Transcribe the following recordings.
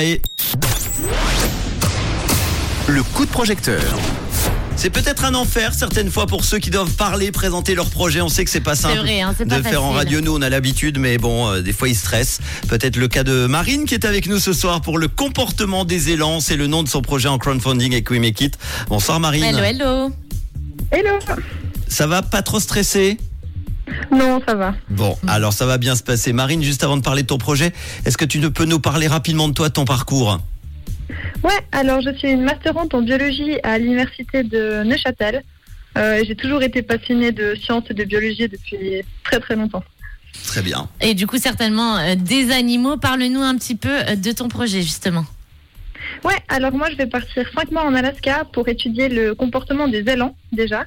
Et le coup de projecteur. C'est peut-être un enfer certaines fois pour ceux qui doivent parler, présenter leur projet. On sait que c'est pas simple vrai, hein, de faire en radio. Nous, on a l'habitude, mais bon, euh, des fois ils stressent. Peut-être le cas de Marine qui est avec nous ce soir pour le comportement des élans. C'est le nom de son projet en crowdfunding avec We Make It. Bonsoir Marine. Hello, hello. Hello Ça va Pas trop stressé Non, ça va. Bon, alors ça va bien se passer. Marine, juste avant de parler de ton projet, est-ce que tu ne peux nous parler rapidement de toi, de ton parcours Ouais, alors je suis une masterante en biologie à l'université de Neuchâtel. Euh, J'ai toujours été passionnée de sciences et de biologie depuis très très longtemps. Très bien. Et du coup, certainement, euh, des animaux. Parle-nous un petit peu euh, de ton projet, justement. Ouais, alors moi je vais partir cinq mois en Alaska pour étudier le comportement des élans déjà,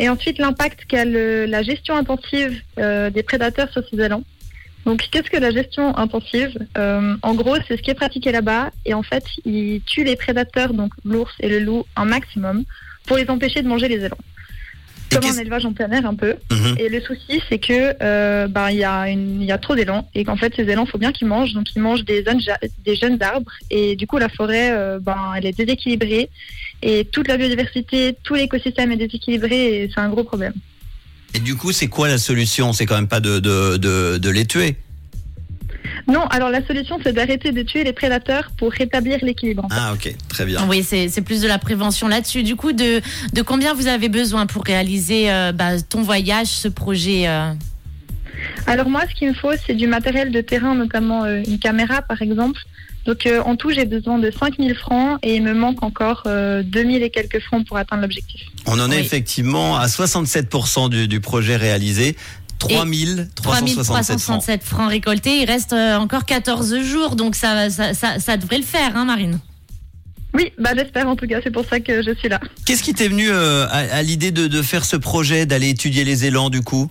et ensuite l'impact qu'a la gestion intensive euh, des prédateurs sur ces élans. Donc qu'est-ce que la gestion intensive? Euh, En gros, c'est ce qui est pratiqué là-bas, et en fait, ils tuent les prédateurs, donc l'ours et le loup, un maximum, pour les empêcher de manger les élans. Comme un élevage en plein air un peu. Mhm. Et le souci, c'est que euh, il y, a une- il y a trop d'élans et qu'en fait, ces élans, faut bien qu'ils mangent. Donc, ils mangent des des jeunes arbres. Et du coup, la forêt, euh, ben, elle est déséquilibrée. Et toute la biodiversité, tout l'écosystème est déséquilibré et c'est un gros problème. Et du coup, c'est quoi la solution? C'est quand même pas de, de, de, de les tuer. Non, alors la solution, c'est d'arrêter de tuer les prédateurs pour rétablir l'équilibre. en fait. Ah ok, très bien. Oui, c'est c'est plus de la prévention là-dessus. Du coup, de, de combien vous avez besoin pour réaliser euh, bah, ton voyage, ce projet euh? Alors moi, ce qu'il me faut, c'est du matériel de terrain, notamment euh, une caméra, par exemple. Donc euh, en tout, j'ai besoin de 5000 francs et il me manque encore euh, 2000 et quelques francs pour atteindre l'objectif. On en est effectivement à 67% du, du projet réalisé. 3367 francs. 3367 francs récoltés. Il reste euh, encore 14 jours, donc ça, ça, ça, ça devrait le faire, hein, Marine Oui, bah j'espère en tout cas, c'est pour ça que je suis là. Qu'est-ce qui t'est venu euh, à, à l'idée de, de faire ce projet, d'aller étudier les élans du coup?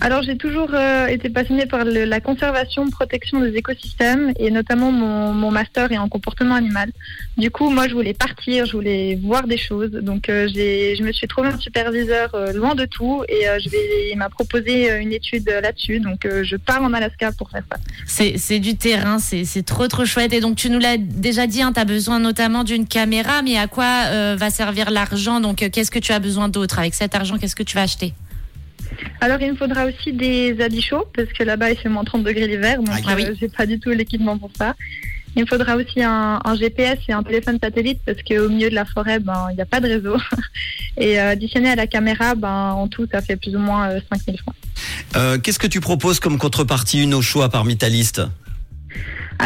Alors j'ai toujours euh, été passionnée par la conservation, protection des écosystèmes et notamment mon, master est en comportement animal. Du coup, moi je voulais partir, je voulais voir des choses. Donc euh, je me suis trouvé un superviseur euh, loin de tout et euh, je il m'a proposé une étude là-dessus. Donc je pars en Alaska pour faire ça. C'est du terrain, c'est trop trop chouette. Et donc tu nous l'as déjà dit, tu as besoin notamment d'une caméra, mais à quoi va servir l'argent? Donc qu'est-ce que tu as besoin d'autre Avec cet argent, qu'est-ce que tu vas acheter? Alors il me faudra aussi des habits chauds parce que là-bas il fait moins 30 degrés l'hiver, donc Ah oui. euh, j'ai pas du tout l'équipement pour ça. Il me faudra aussi un, un GPS et un téléphone satellite parce qu'au milieu de la forêt, ben il n'y a pas de réseau. Et euh, additionné à la caméra, ben en tout ça fait plus ou moins euh, 5000 francs. Euh, Qu'est-ce que tu proposes comme contrepartie, une au choix parmi ta liste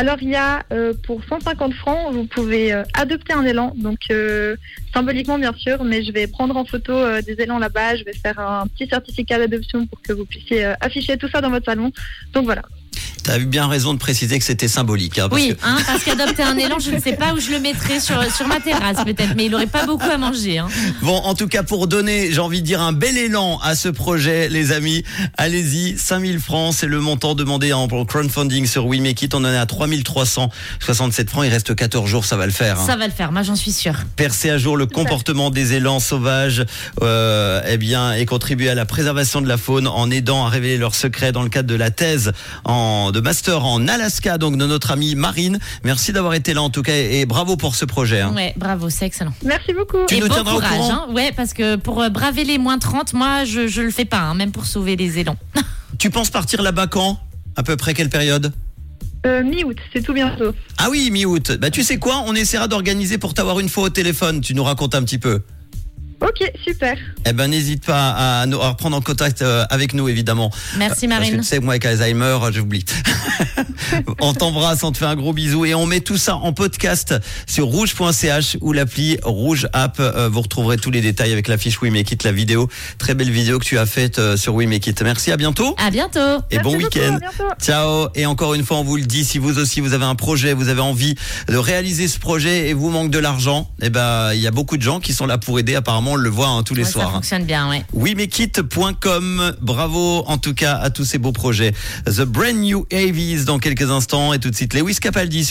Alors il y a euh, pour 150 francs, vous pouvez euh, adopter un élan, donc euh, symboliquement bien sûr, mais je vais prendre en photo euh, des élans là-bas, je vais faire un petit certificat d'adoption pour que vous puissiez afficher tout ça dans votre salon. Donc voilà. Tu as eu bien raison de préciser que c'était symbolique. hein, parce Oui, que- hein, parce qu'adopter un élan, je ne sais pas où je le mettrais sur, sur ma terrasse peut-être, mais il n'aurait pas beaucoup à manger. Hein. Bon, en tout cas, pour donner, j'ai envie de dire, un bel élan à ce projet, les amis, allez-y, 5000 francs, c'est le montant demandé en crowdfunding sur We Make It. On en est à 3367 francs, il reste 14 jours, ça va le faire. hein. Ça va le faire, moi j'en suis sûre. Percer à jour le comportement des élans sauvages, euh, eh bien, et contribuer à la préservation de la faune en aidant à révéler leurs secrets dans le cadre de la thèse en, de master en Alaska, donc de notre amie Marine. Merci d'avoir été là en tout cas et bravo pour ce projet. hein. Ouais, bravo, c'est excellent. Merci beaucoup. Tu Et nous bon tiendras au courage, courant hein. Ouais, parce que pour euh, braver les moins 30, moi je, je le fais pas, hein, même pour sauver les élans. Tu penses partir là-bas quand? À peu près quelle période? Euh, Mi-août, c'est tout bientôt. Ah oui, mi-août. Bah tu sais quoi? On essaiera d'organiser pour t'avoir une fois au téléphone. Tu nous racontes un petit peu. Ok, super. Eh ben n'hésite pas à, nous- à reprendre en contact euh, avec nous évidemment. Merci Parce que Marine. tu sais, moi avec Alzheimer, j'oublie. on t'embrasse, on te fait un gros bisou et on met tout ça en podcast sur rouge.ch ou l'appli Rouge App. Euh, vous retrouverez tous les détails avec la fiche We Make It, la vidéo. Très belle vidéo que tu as faite euh, sur We Make It. Merci, à bientôt. À bientôt. Et Merci bon week-end. à bientôt. Ciao. Et encore une fois, on vous le dit, si vous aussi vous avez un projet, vous avez envie de réaliser ce projet et vous manque de l'argent, eh ben il y a beaucoup de gens qui sont là pour aider. Apparemment, on le voit hein, tous les Ouais, ça soirs. hein. fonctionne bien, ouais. WeMakeIt.com. Bravo en tout cas à tous ces beaux projets. The Brand New Avies dans quelques instants et tout de suite Lewis Capaldi. sur